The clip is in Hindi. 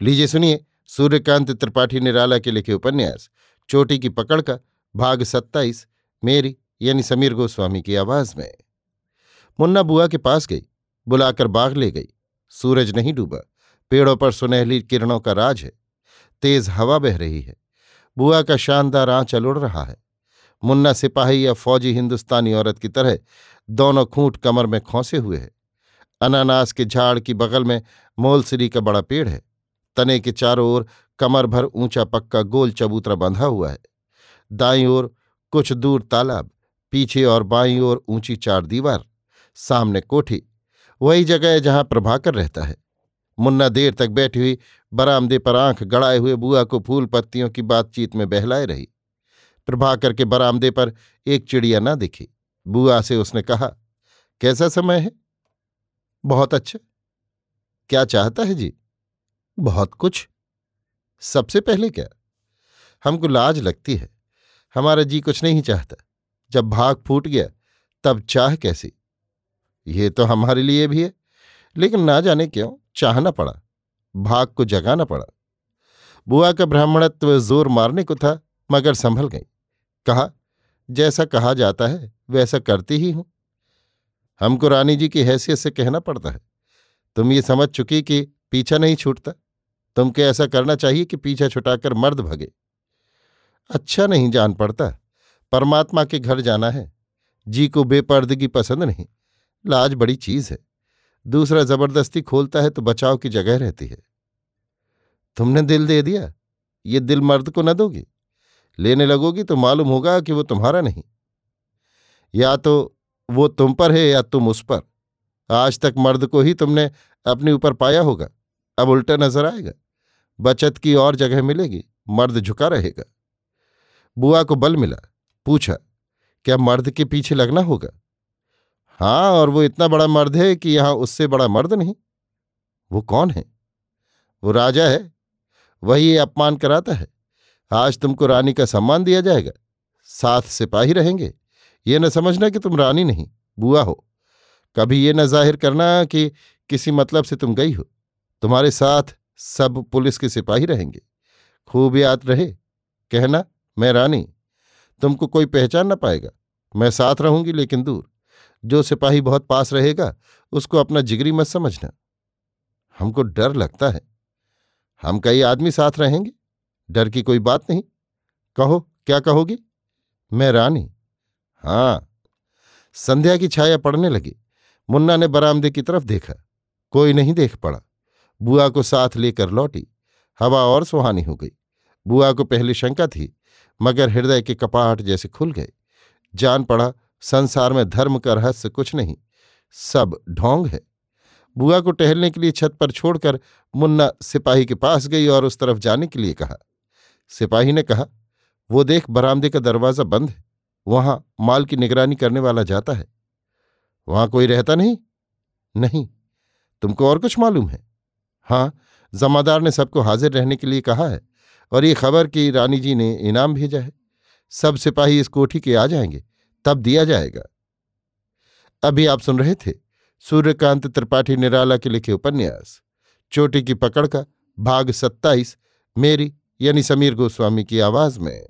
लीजिए सुनिए, सूर्यकांत त्रिपाठी निराला के लिखे उपन्यास, चोटी की पकड़ का, भाग सत्ताईस, मेरी, यानी समीर गोस्वामी की आवाज़ में। मुन्ना बुआ के पास गई, बुलाकर बाग ले गई। सूरज नहीं डूबा, पेड़ों पर सुनहली किरणों का राज है। तेज हवा बह रही है, बुआ का शानदार आंचल उड़ रहा है। मुन्ना सिपाही या फौजी हिंदुस्तानी औरत की तरह, दोनों खूंट कमर में खोसे हुए है। अनानास के झाड़ की बगल में मोलसरी का बड़ा पेड़ है। तने के चारों ओर कमर भर ऊँचा पक्का गोल चबूतरा बंधा हुआ है। दाई ओर कुछ दूर तालाब, पीछे और बाईं ओर ऊँची चार दीवार, सामने कोठी, वही जगह है जहाँ प्रभाकर रहता है। मुन्ना देर तक बैठी हुई बरामदे पर आँख गड़ाए हुए बुआ को फूल पत्तियों की बातचीत में बहलाए रही। प्रभाकर के बरामदे पर एक चिड़िया ना दिखी। बुआ से उसने कहा, कैसा समय है? बहुत अच्छा। क्या चाहता है जी? बहुत कुछ। सबसे पहले क्या? हमको लाज लगती है। हमारा जी कुछ नहीं चाहता। जब भाग फूट गया, तब चाह कैसी? ये तो हमारे लिए भी है। लेकिन ना जाने क्यों, चाहना पड़ा। भाग को जगाना पड़ा। बुआ का ब्राह्मणत्व ज़ोर मारने को था, मगर संभल गई। कहा, जैसा कहा जाता है, वैसा करती ही हूँ। हमको रानी जी की हैसियत से कहना पड़ता है। तुम ये समझ चुकी कि पीछा नहीं छूटता। तुमको ऐसा करना चाहिए कि पीछा छुटाकर मर्द भगे। अच्छा नहीं जान पड़ता। परमात्मा के घर जाना है। जी को बेपर्दगी पसंद नहीं। लाज बड़ी चीज़ है। दूसरा ज़बरदस्ती खोलता है तो बचाव की जगह रहती है। तुमने दिल दे दिया। ये दिल मर्द को न दोगी। लेने लगोगी तो मालूम होगा कि वो तुम्हारा नहीं। या तो वो तुम पर है या तुम उस पर। आज तक मर्द को ही तुमने अपने ऊपर पाया होगा। अब उल्टा नज़र आएगा। बचत की और जगह मिलेगी, मर्द झुका रहेगा। बुआ को बल मिला, पूछा, क्या मर्द के पीछे लगना होगा? हाँ और वो इतना बड़ा मर्द है कि यहाँ उससे बड़ा मर्द नहीं। वो कौन है? वो राजा है। वही अपमान कराता है। आज तुमको रानी का सम्मान दिया जाएगा। साथ सिपाही रहेंगे। ये न समझना कि तुम रानी नहीं, बुआ हो। कभी ये न ज़ाहिर करना कि किसी मतलब से तुम गई हो। तुम्हारे साथ सब पुलिस के सिपाही रहेंगे। खूब याद रहे, कहना, मैं रानी, तुमको कोई पहचान ना पाएगा। मैं साथ रहूँगी लेकिन दूर। जो सिपाही बहुत पास रहेगा, उसको अपना जिगरी मत समझना। हमको डर लगता है। हम कई आदमी साथ रहेंगे। डर की कोई बात नहीं। कहो, क्या कहोगी? मैं रानी। हाँ। संध्या की छाया पड़ने लगी। मुन्ना ने बरामदे की तरफ़ देखा। कोई नहीं देख पड़ा। बुआ को साथ लेकर लौटी। हवा और सुहानी हो गई। बुआ को पहले शंका थी, मगर हृदय के कपाट जैसे खुल गए। जान पड़ा, संसार में धर्म का रहस्य कुछ नहीं, सब ढोंग है। बुआ को टहलने के लिए छत पर छोड़कर मुन्ना सिपाही के पास गई और उस तरफ़ जाने के लिए कहा। सिपाही ने कहा, वो देख बरामदे का दरवाज़ा बंद है। वहाँ माल की निगरानी करने वाला जाता है। वहाँ कोई रहता नहीं? नहीं। तुमको और कुछ मालूम है? हाँ जमादार ने सबको हाजिर रहने के लिए कहा है और ये खबर कि रानी जी ने इनाम भेजा है। सब सिपाही इस कोठी के आ जाएँगे, तब दिया जाएगा। अभी आप सुन रहे थे सूर्यकांत त्रिपाठी निराला के लिखे उपन्यास, चोटी की पकड़ का भाग सत्ताईस, मेरी यानी समीर गोस्वामी की आवाज़ में।